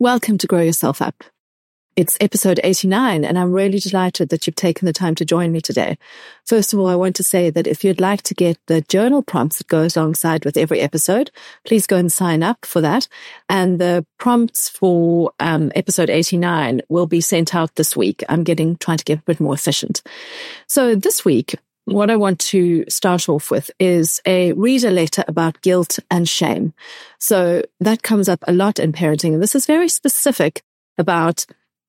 Welcome to Grow Yourself Up. It's episode 89, and I'm really delighted that you've taken the time to join me today. First of all, I want to say that if you'd like to get the journal prompts that goes alongside with every episode, please go and sign up for that. And the prompts for um, episode 89 will be sent out this week. I'm getting, trying to get a bit more efficient. So this week, what I want to start off with is a reader letter about guilt and shame. So that comes up a lot in parenting. And this is very specific about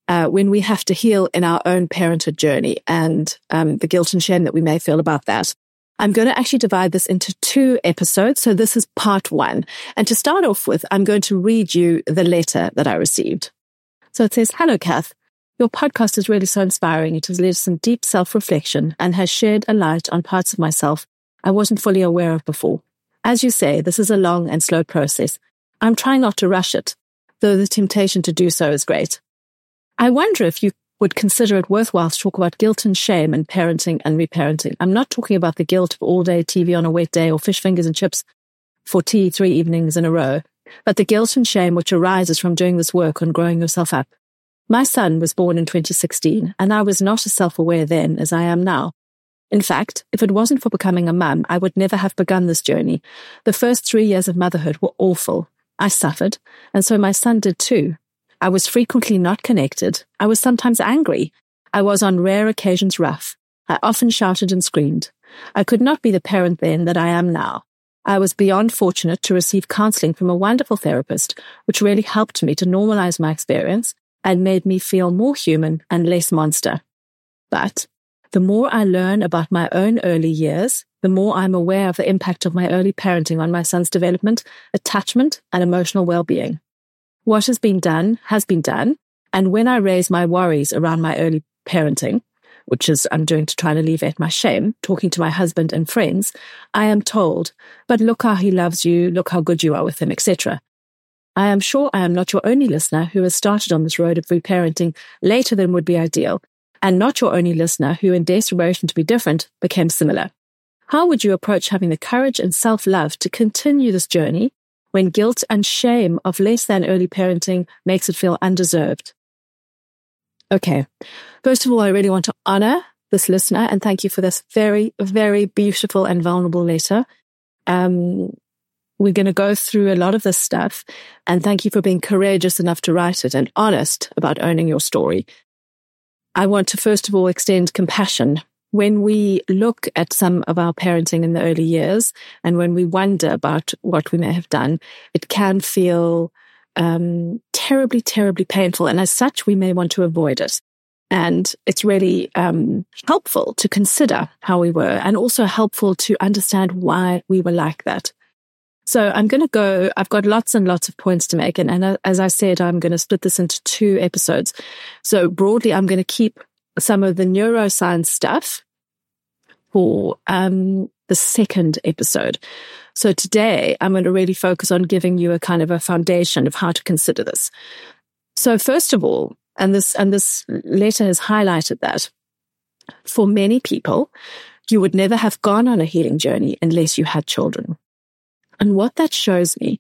uh, when we have to heal in our own parenthood journey and um, the guilt and shame that we may feel about that. I'm going to actually divide this into two episodes. So this is part one. And to start off with, I'm going to read you the letter that I received. So it says, Hello, Cath. Your podcast is really so inspiring. It has led to some deep self reflection and has shed a light on parts of myself I wasn't fully aware of before. As you say, this is a long and slow process. I'm trying not to rush it, though the temptation to do so is great. I wonder if you would consider it worthwhile to talk about guilt and shame and parenting and reparenting. I'm not talking about the guilt of all day TV on a wet day or fish fingers and chips for tea three evenings in a row, but the guilt and shame which arises from doing this work on growing yourself up. My son was born in 2016, and I was not as self aware then as I am now. In fact, if it wasn't for becoming a mum, I would never have begun this journey. The first three years of motherhood were awful. I suffered, and so my son did too. I was frequently not connected. I was sometimes angry. I was on rare occasions rough. I often shouted and screamed. I could not be the parent then that I am now. I was beyond fortunate to receive counseling from a wonderful therapist, which really helped me to normalize my experience and made me feel more human and less monster. But the more I learn about my own early years, the more I'm aware of the impact of my early parenting on my son's development, attachment, and emotional well-being. What has been done has been done. And when I raise my worries around my early parenting, which is I'm doing to try and alleviate my shame, talking to my husband and friends, I am told, but look how he loves you, look how good you are with him, etc. I am sure I am not your only listener who has started on this road of reparenting later than would be ideal, and not your only listener who, in desperation to be different, became similar. How would you approach having the courage and self love to continue this journey when guilt and shame of less than early parenting makes it feel undeserved? Okay. First of all, I really want to honor this listener and thank you for this very, very beautiful and vulnerable letter. Um, we're going to go through a lot of this stuff. And thank you for being courageous enough to write it and honest about owning your story. I want to first of all extend compassion. When we look at some of our parenting in the early years and when we wonder about what we may have done, it can feel um, terribly, terribly painful. And as such, we may want to avoid it. And it's really um, helpful to consider how we were and also helpful to understand why we were like that. So I'm going to go, I've got lots and lots of points to make. And, and as I said, I'm going to split this into two episodes. So broadly, I'm going to keep some of the neuroscience stuff for um, the second episode. So today I'm going to really focus on giving you a kind of a foundation of how to consider this. So first of all, and this, and this letter has highlighted that for many people, you would never have gone on a healing journey unless you had children. And what that shows me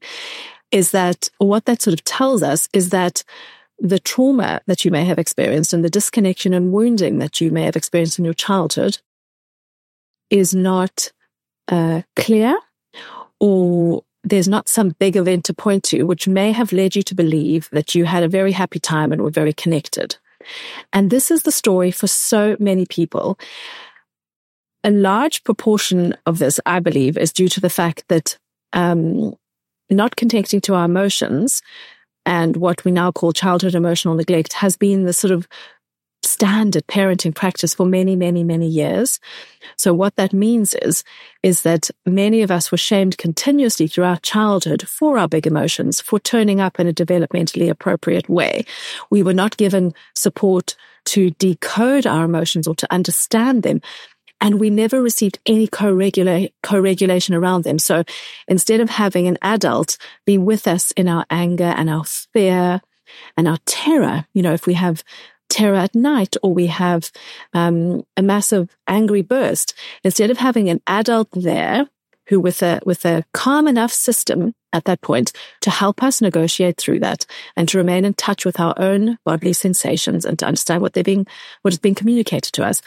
is that, what that sort of tells us is that the trauma that you may have experienced and the disconnection and wounding that you may have experienced in your childhood is not uh, clear or there's not some big event to point to, which may have led you to believe that you had a very happy time and were very connected. And this is the story for so many people. A large proportion of this, I believe, is due to the fact that um, not connecting to our emotions and what we now call childhood emotional neglect has been the sort of standard parenting practice for many, many, many years. So what that means is, is that many of us were shamed continuously throughout childhood for our big emotions, for turning up in a developmentally appropriate way. We were not given support to decode our emotions or to understand them. And we never received any co-regula- co-regulation around them. So instead of having an adult be with us in our anger and our fear and our terror, you know, if we have terror at night or we have um, a massive angry burst, instead of having an adult there who with a with a calm enough system at that point to help us negotiate through that and to remain in touch with our own bodily sensations and to understand what they're being what is being communicated to us.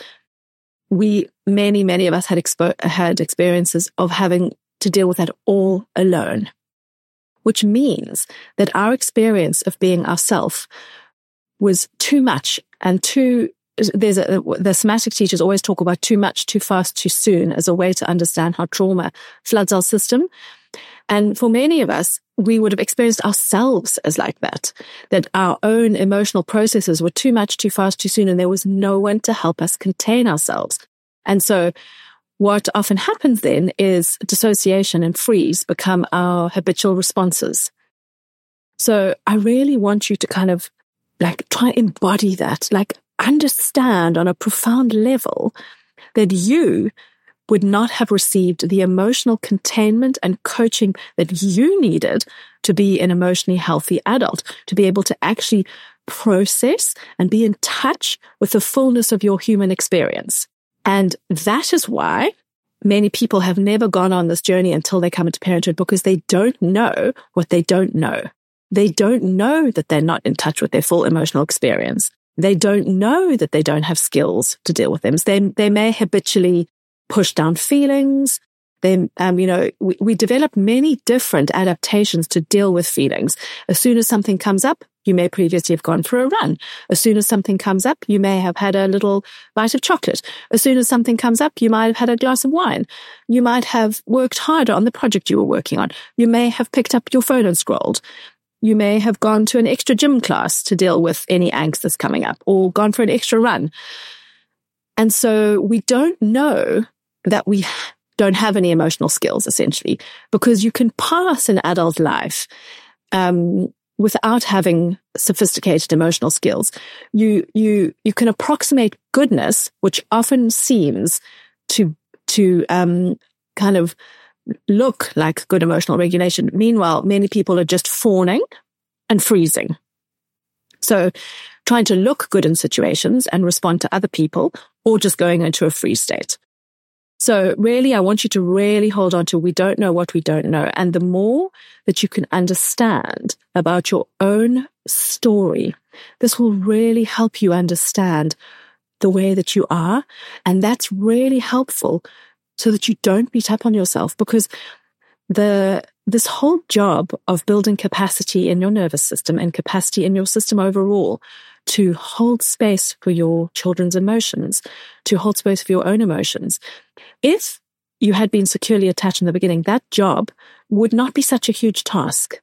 We many many of us had expo- had experiences of having to deal with that all alone, which means that our experience of being ourself was too much and too there's a, the somatic teachers always talk about too much, too fast, too soon as a way to understand how trauma floods our system. And for many of us, we would have experienced ourselves as like that, that our own emotional processes were too much, too fast, too soon, and there was no one to help us contain ourselves. And so what often happens then is dissociation and freeze become our habitual responses. So I really want you to kind of like try embody that, like understand on a profound level that you would not have received the emotional containment and coaching that you needed to be an emotionally healthy adult, to be able to actually process and be in touch with the fullness of your human experience. And that is why many people have never gone on this journey until they come into parenthood because they don't know what they don't know. They don't know that they're not in touch with their full emotional experience. They don't know that they don't have skills to deal with them. They, they may habitually push down feelings. They, um, you know, we, we develop many different adaptations to deal with feelings. As soon as something comes up, you may previously have gone for a run. As soon as something comes up, you may have had a little bite of chocolate. As soon as something comes up, you might have had a glass of wine. You might have worked harder on the project you were working on. You may have picked up your phone and scrolled. You may have gone to an extra gym class to deal with any angst that's coming up or gone for an extra run. And so we don't know that we don't have any emotional skills essentially because you can pass an adult life, um, without having sophisticated emotional skills. You, you, you can approximate goodness, which often seems to, to, um, kind of look like good emotional regulation. Meanwhile, many people are just fawning and freezing. So trying to look good in situations and respond to other people or just going into a freeze state. So really, I want you to really hold on to we don't know what we don't know. And the more that you can understand about your own story, this will really help you understand the way that you are. And that's really helpful so that you don't beat up on yourself because the this whole job of building capacity in your nervous system and capacity in your system overall to hold space for your children's emotions, to hold space for your own emotions. If you had been securely attached in the beginning, that job would not be such a huge task.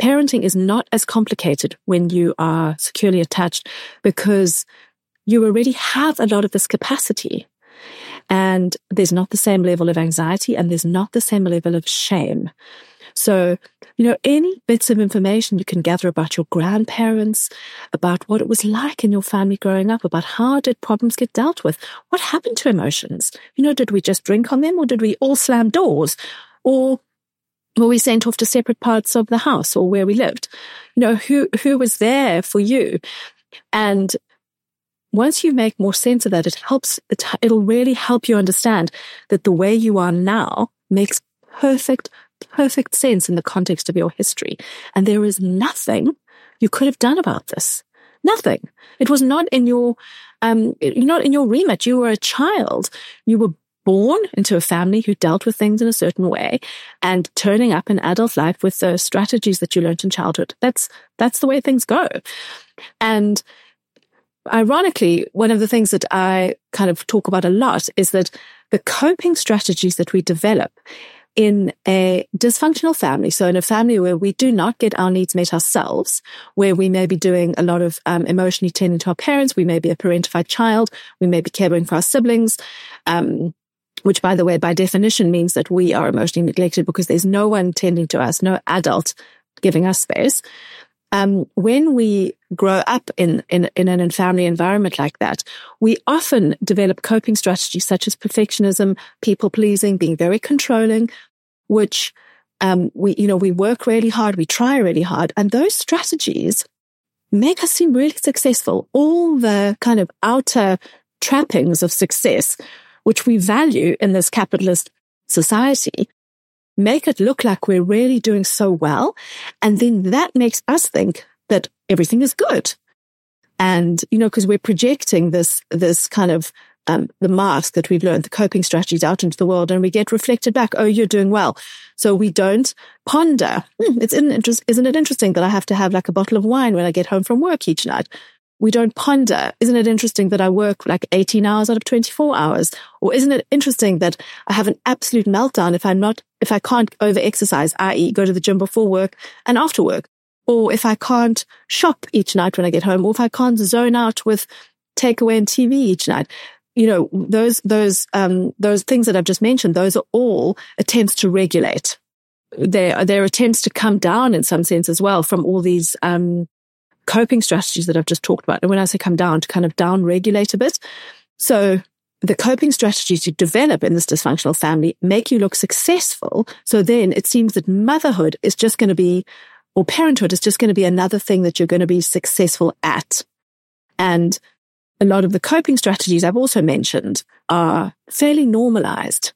Parenting is not as complicated when you are securely attached because you already have a lot of this capacity. And there's not the same level of anxiety and there's not the same level of shame. So, you know, any bits of information you can gather about your grandparents, about what it was like in your family growing up, about how did problems get dealt with? What happened to emotions? You know, did we just drink on them or did we all slam doors? Or were we sent off to separate parts of the house or where we lived? You know, who, who was there for you? And once you make more sense of that, it helps, it, it'll really help you understand that the way you are now makes perfect, perfect sense in the context of your history. And there is nothing you could have done about this. Nothing. It was not in your, um, not in your remit. You were a child. You were born into a family who dealt with things in a certain way and turning up in adult life with the strategies that you learned in childhood. That's, that's the way things go. And ironically, one of the things that I kind of talk about a lot is that the coping strategies that we develop in a dysfunctional family, so in a family where we do not get our needs met ourselves, where we may be doing a lot of um, emotionally tending to our parents, we may be a parentified child, we may be caring for our siblings, um, which by the way, by definition means that we are emotionally neglected because there's no one tending to us, no adult giving us space. Um, when we grow up in, in, in an family environment like that, we often develop coping strategies such as perfectionism, people pleasing, being very controlling, which, um, we, you know, we work really hard, we try really hard. And those strategies make us seem really successful. All the kind of outer trappings of success which we value in this capitalist society, make it look like we're really doing so well. And then that makes us think that everything is good. And, you know, because we're projecting this, this kind of, um, the mask that we've learned, the coping strategies out into the world and we get reflected back. Oh, you're doing well. So we don't ponder. Hmm, it's isn't it interesting that I have to have like a bottle of wine when I get home from work each night? we don't ponder. Isn't it interesting that I work like 18 hours out of 24 hours? Or isn't it interesting that I have an absolute meltdown if I'm not, if I can't over exercise, i.e. go to the gym before work and after work? Or if I can't shop each night when I get home, or if I can't zone out with takeaway and TV each night. You know, those, those, um, those things that I've just mentioned, those are all attempts to regulate. They're, they're attempts to come down in some sense as well from all these, um, coping strategies that I've just talked about. And when I say come down, to kind of down regulate a bit. So the coping strategies you develop in this dysfunctional family make you look successful. So then it seems that motherhood is just going to be, or parenthood is just going to be another thing that you're going to be successful at. And a lot of the coping strategies I've also mentioned are fairly normalized.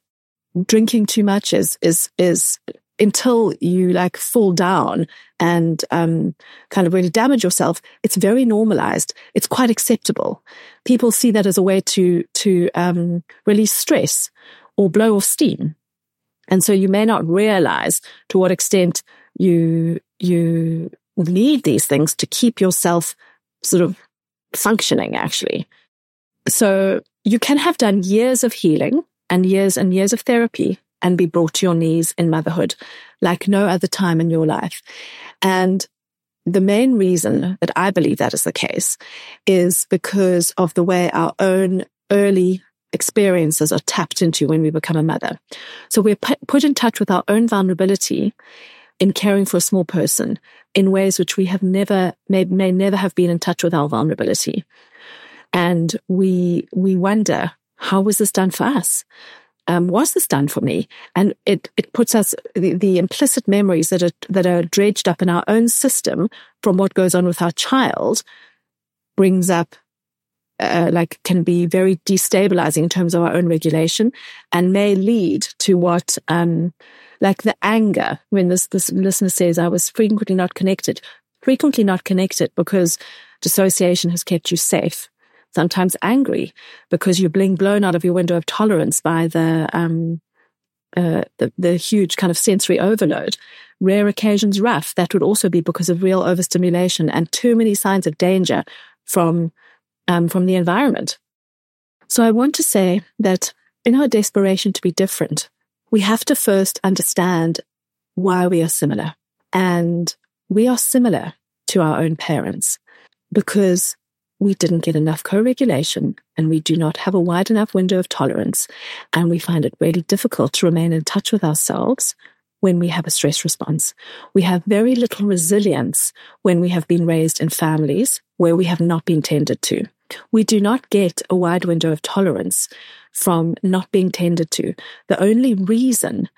Drinking too much is, is, is until you like fall down and um, kind of really damage yourself, it's very normalized. It's quite acceptable. People see that as a way to to um, release stress or blow off steam, and so you may not realize to what extent you you need these things to keep yourself sort of functioning. Actually, so you can have done years of healing and years and years of therapy and be brought to your knees in motherhood like no other time in your life. And the main reason that I believe that is the case is because of the way our own early experiences are tapped into when we become a mother. So we're put in touch with our own vulnerability in caring for a small person in ways which we have never, may, may never have been in touch with our vulnerability. And we, we wonder, how was this done for us? um, was this done for me? And it, it puts us the, the, implicit memories that are, that are dredged up in our own system from what goes on with our child brings up, uh, like can be very destabilizing in terms of our own regulation and may lead to what, um, like the anger when this, this listener says, I was frequently not connected, frequently not connected because dissociation has kept you safe sometimes angry because you're being blown out of your window of tolerance by the, um, uh, the, the huge kind of sensory overload. Rare occasions rough. That would also be because of real overstimulation and too many signs of danger from, um, from the environment. So I want to say that in our desperation to be different, we have to first understand why we are similar. And we are similar to our own parents because we didn't get enough co-regulation and we do not have a wide enough window of tolerance. And we find it really difficult to remain in touch with ourselves when we have a stress response. We have very little resilience when we have been raised in families where we have not been tended to. We do not get a wide window of tolerance from not being tended to. The only reason,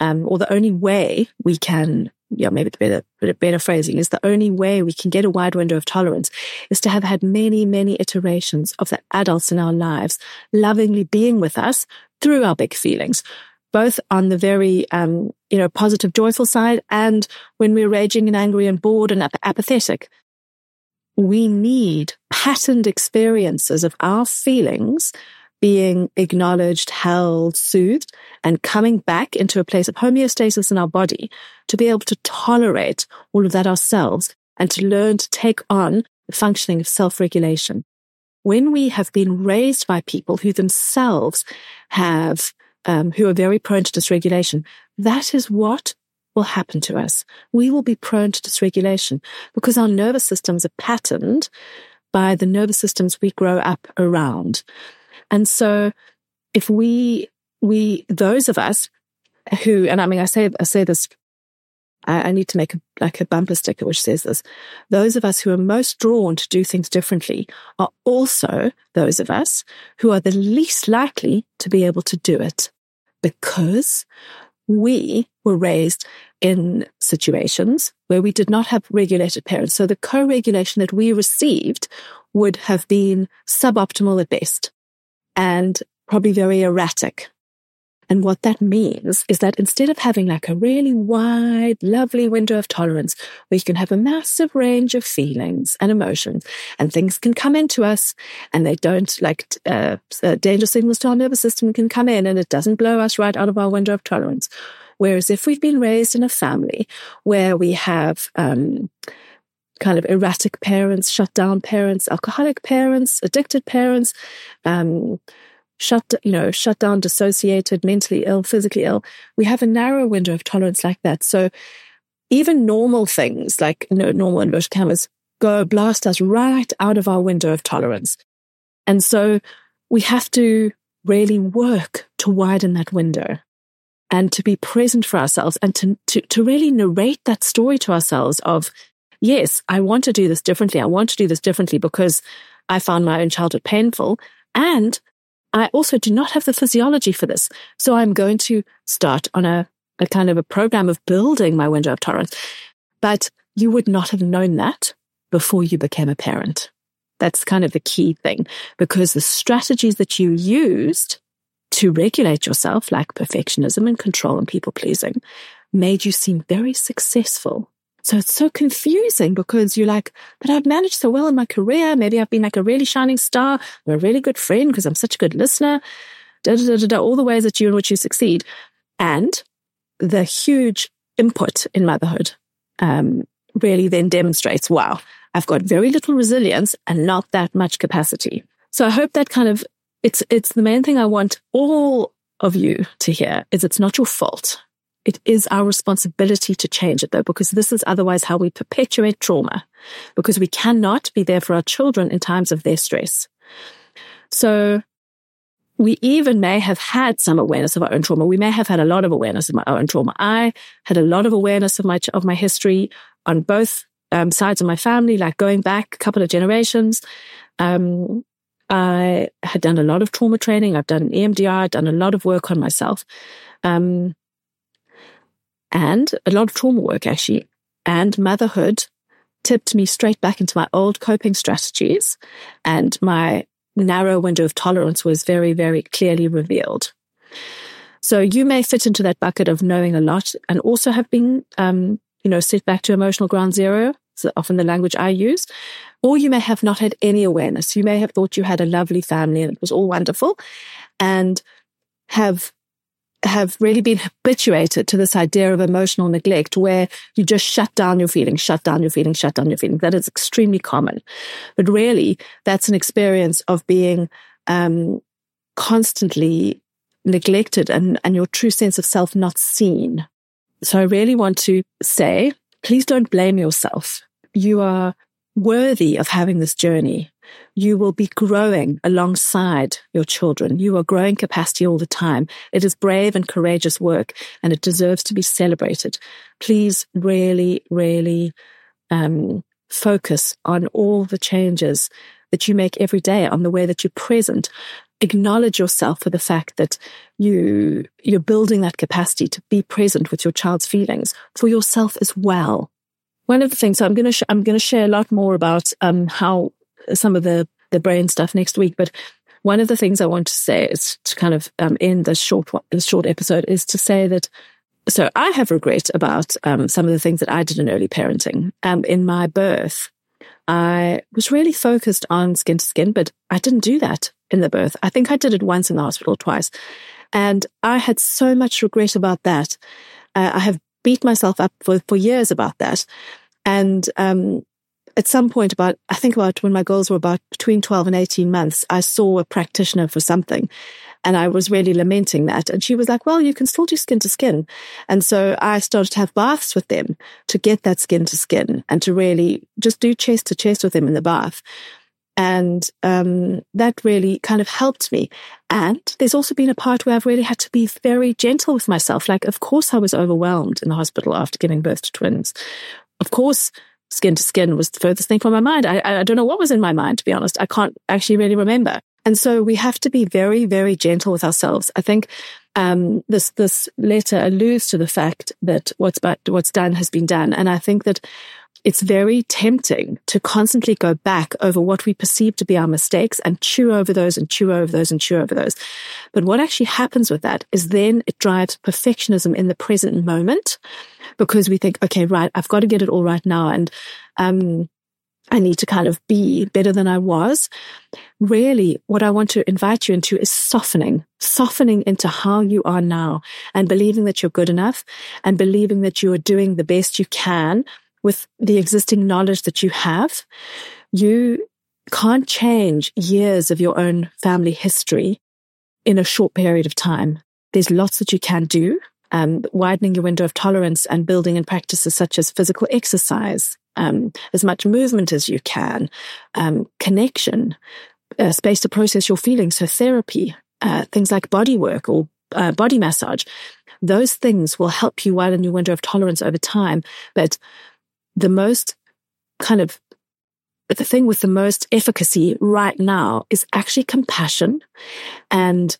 um, or the only way we can, yeah, maybe the better, better phrasing is the only way we can get a wide window of tolerance is to have had many, many iterations of the adults in our lives lovingly being with us through our big feelings, both on the very, um, you know, positive, joyful side and when we're raging and angry and bored and ap- apathetic. We need patterned experiences of our feelings being acknowledged, held, soothed, and coming back into a place of homeostasis in our body to be able to tolerate all of that ourselves and to learn to take on the functioning of self-regulation. When we have been raised by people who themselves have, um, who are very prone to dysregulation, that is what will happen to us. We will be prone to dysregulation because our nervous systems are patterned by the nervous systems we grow up around. And so if we, we, those of us who, and I mean, I say, I say this, I, I need to make a, like a bumper sticker which says this. Those of us who are most drawn to do things differently are also those of us who are the least likely to be able to do it because we were raised in situations where we did not have regulated parents. So the co-regulation that we received would have been suboptimal at best and probably very erratic. And what that means is that instead of having like a really wide, lovely window of tolerance where you can have a massive range of feelings and emotions and things can come into us and they don't like uh, uh, danger signals to our nervous system can come in and it doesn't blow us right out of our window of tolerance. Whereas if we've been raised in a family where we have, um, kind of erratic parents, shut down parents, alcoholic parents, addicted parents, um, shut, you know, shut down, dissociated, mentally ill, physically ill. We have a narrow window of tolerance like that. So even normal things like you know, normal inverted cameras go blast us right out of our window of tolerance. And so we have to really work to widen that window and to be present for ourselves and to, to, to really narrate that story to ourselves of yes, I want to do this differently. I want to do this differently because I found my own childhood painful. And I also do not have the physiology for this. So I'm going to start on a, a kind of a program of building my window of tolerance. But you would not have known that before you became a parent. That's kind of the key thing because the strategies that you used to regulate yourself, like perfectionism and control and people pleasing, made you seem very successful so it's so confusing because you're like, but I've managed so well in my career. Maybe I've been like a really shining star. I'm a really good friend because I'm such a good listener. Da, da, da, da, all the ways that you in which you succeed. And the huge input in motherhood um, really then demonstrates, wow, I've got very little resilience and not that much capacity. So I hope that kind of it's it's the main thing I want all of you to hear is it's not your fault. It is our responsibility to change it though, because this is otherwise how we perpetuate trauma, because we cannot be there for our children in times of their stress. So we even may have had some awareness of our own trauma. We may have had a lot of awareness of my own trauma. I had a lot of awareness of my, of my history on both um, sides of my family, like going back a couple of generations. Um, I had done a lot of trauma training. I've done EMDR, I've done a lot of work on myself. Um, and a lot of trauma work actually and motherhood tipped me straight back into my old coping strategies and my narrow window of tolerance was very, very clearly revealed. So you may fit into that bucket of knowing a lot and also have been, um, you know, set back to emotional ground zero. So often the language I use. Or you may have not had any awareness. You may have thought you had a lovely family and it was all wonderful and have have really been habituated to this idea of emotional neglect where you just shut down your feelings, shut down your feelings, shut down your feelings. That is extremely common. But really, that's an experience of being um, constantly neglected and, and your true sense of self not seen. So I really want to say, please don't blame yourself. You are worthy of having this journey you will be growing alongside your children. You are growing capacity all the time. It is brave and courageous work and it deserves to be celebrated. Please really, really, um, focus on all the changes that you make every day, on the way that you're present. Acknowledge yourself for the fact that you, you're building that capacity to be present with your child's feelings for yourself as well. One of the things, so I'm going to, sh- I'm going to share a lot more about, um, how some of the, the brain stuff next week, but one of the things I want to say is to kind of um, end this short this short episode is to say that so I have regret about um, some of the things that I did in early parenting. Um, in my birth, I was really focused on skin to skin, but I didn't do that in the birth. I think I did it once in the hospital, twice, and I had so much regret about that. Uh, I have beat myself up for for years about that, and um, at some point about, I think about when my girls were about between 12 and 18 months, I saw a practitioner for something and I was really lamenting that. And she was like, well, you can still do skin to skin. And so I started to have baths with them to get that skin to skin and to really just do chest to chest with them in the bath. And um, that really kind of helped me. And there's also been a part where I've really had to be very gentle with myself. Like, of course, I was overwhelmed in the hospital after giving birth to twins. Of course, skin to skin was the furthest thing from my mind. I, I don't know what was in my mind, to be honest. I can't actually really remember. And so we have to be very, very gentle with ourselves. I think um, this this letter alludes to the fact that what's about, what's done has been done, and I think that it's very tempting to constantly go back over what we perceive to be our mistakes and chew over those and chew over those and chew over those. But what actually happens with that is then it drives perfectionism in the present moment because we think, okay, right, I've got to get it all right now. And, um, I need to kind of be better than I was. Really, what I want to invite you into is softening, softening into how you are now and believing that you're good enough and believing that you are doing the best you can with the existing knowledge that you have. You can't change years of your own family history in a short period of time. There's lots that you can do. Um, widening your window of tolerance and building in practices such as physical exercise, um, as much movement as you can, um, connection, uh, space to process your feelings, so therapy, uh, things like body work or uh, body massage. Those things will help you widen your window of tolerance over time. But the most kind of the thing with the most efficacy right now is actually compassion and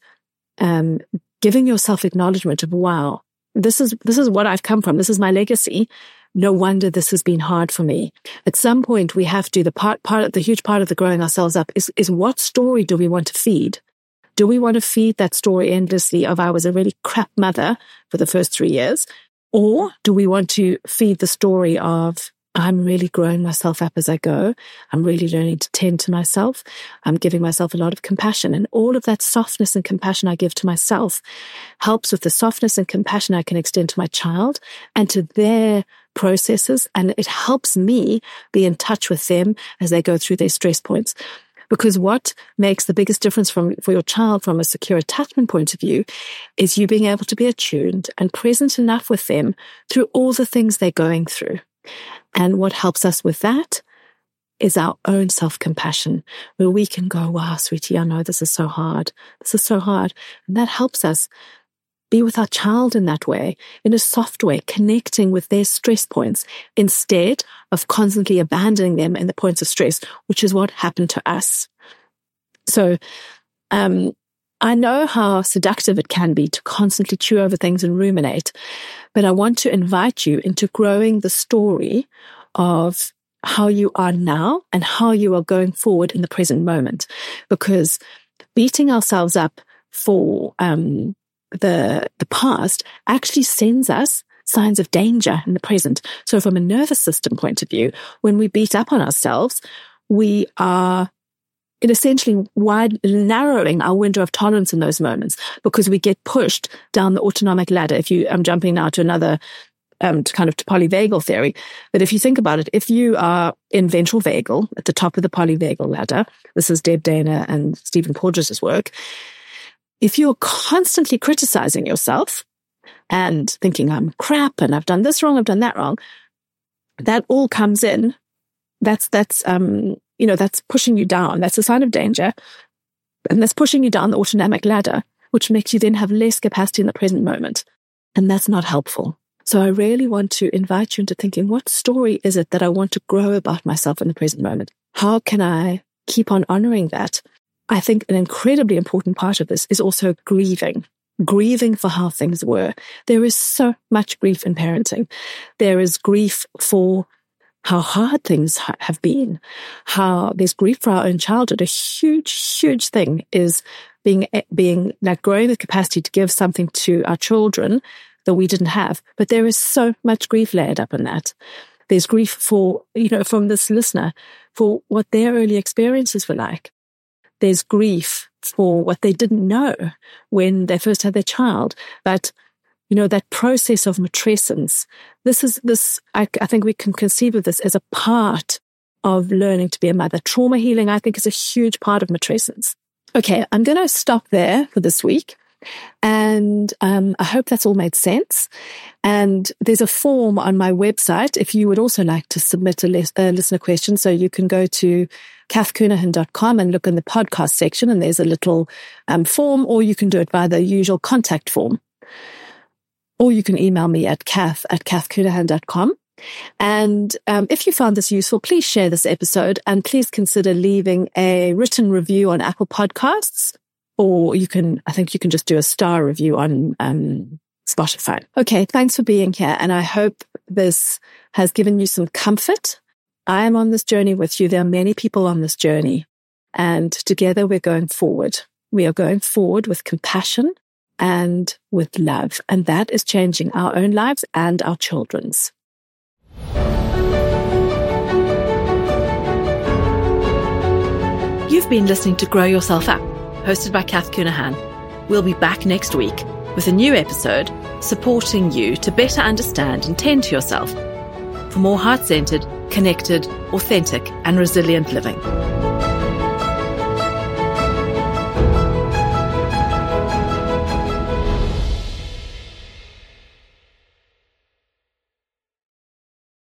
um, giving yourself acknowledgement of wow this is this is what i've come from. This is my legacy. No wonder this has been hard for me. At some point we have to the part part of the huge part of the growing ourselves up is is what story do we want to feed? Do we want to feed that story endlessly of i was a really crap mother for the first three years or do we want to feed the story of I'm really growing myself up as I go. I'm really learning to tend to myself. I'm giving myself a lot of compassion and all of that softness and compassion I give to myself helps with the softness and compassion I can extend to my child and to their processes. And it helps me be in touch with them as they go through their stress points. Because what makes the biggest difference from, for your child from a secure attachment point of view is you being able to be attuned and present enough with them through all the things they're going through. And what helps us with that is our own self compassion, where we can go, wow, sweetie, I know this is so hard. This is so hard. And that helps us be with our child in that way, in a soft way, connecting with their stress points instead of constantly abandoning them in the points of stress, which is what happened to us. So, um, I know how seductive it can be to constantly chew over things and ruminate, but I want to invite you into growing the story of how you are now and how you are going forward in the present moment, because beating ourselves up for um, the, the past actually sends us signs of danger in the present. So from a nervous system point of view, when we beat up on ourselves, we are essentially wide, narrowing our window of tolerance in those moments because we get pushed down the autonomic ladder. If you, I'm jumping now to another, um, to kind of to polyvagal theory. But if you think about it, if you are in ventral vagal at the top of the polyvagal ladder, this is Deb Dana and Stephen Porges' work if you're constantly criticizing yourself and thinking, I'm crap and I've done this wrong, I've done that wrong, that all comes in. That's, that's, um, you know, that's pushing you down. That's a sign of danger. And that's pushing you down the autonomic ladder, which makes you then have less capacity in the present moment. And that's not helpful. So I really want to invite you into thinking, what story is it that I want to grow about myself in the present moment? How can I keep on honoring that. I think an incredibly important part of this is also grieving, grieving for how things were. There is so much grief in parenting. There is grief for how hard things ha- have been, how there's grief for our own childhood. A huge, huge thing is being, eh, being like growing the capacity to give something to our children that we didn't have. But there is so much grief layered up in that. There's grief for, you know, from this listener for what their early experiences were like. There's grief for what they didn't know when they first had their child. But, you know, that process of matrescence, this is this, I, I think we can conceive of this as a part of learning to be a mother. Trauma healing, I think, is a huge part of matrescence. Okay, I'm going to stop there for this week. And um, I hope that's all made sense. And there's a form on my website if you would also like to submit a, les- a listener question. So you can go to cathcounihan.com and look in the podcast section, and there's a little um, form, or you can do it by the usual contact form. Or you can email me at cath at cathcounihan.com. And um, if you found this useful, please share this episode and please consider leaving a written review on Apple Podcasts or you can, I think you can just do a star review on um, Spotify. Okay, thanks for being here. And I hope this has given you some comfort. I am on this journey with you. There are many people on this journey. And together we're going forward. We are going forward with compassion and with love. And that is changing our own lives and our children's. You've been listening to Grow Yourself Up hosted by Cath Counihan. We'll be back next week with a new episode supporting you to better understand and tend to yourself for more heart centered, connected, authentic, and resilient living.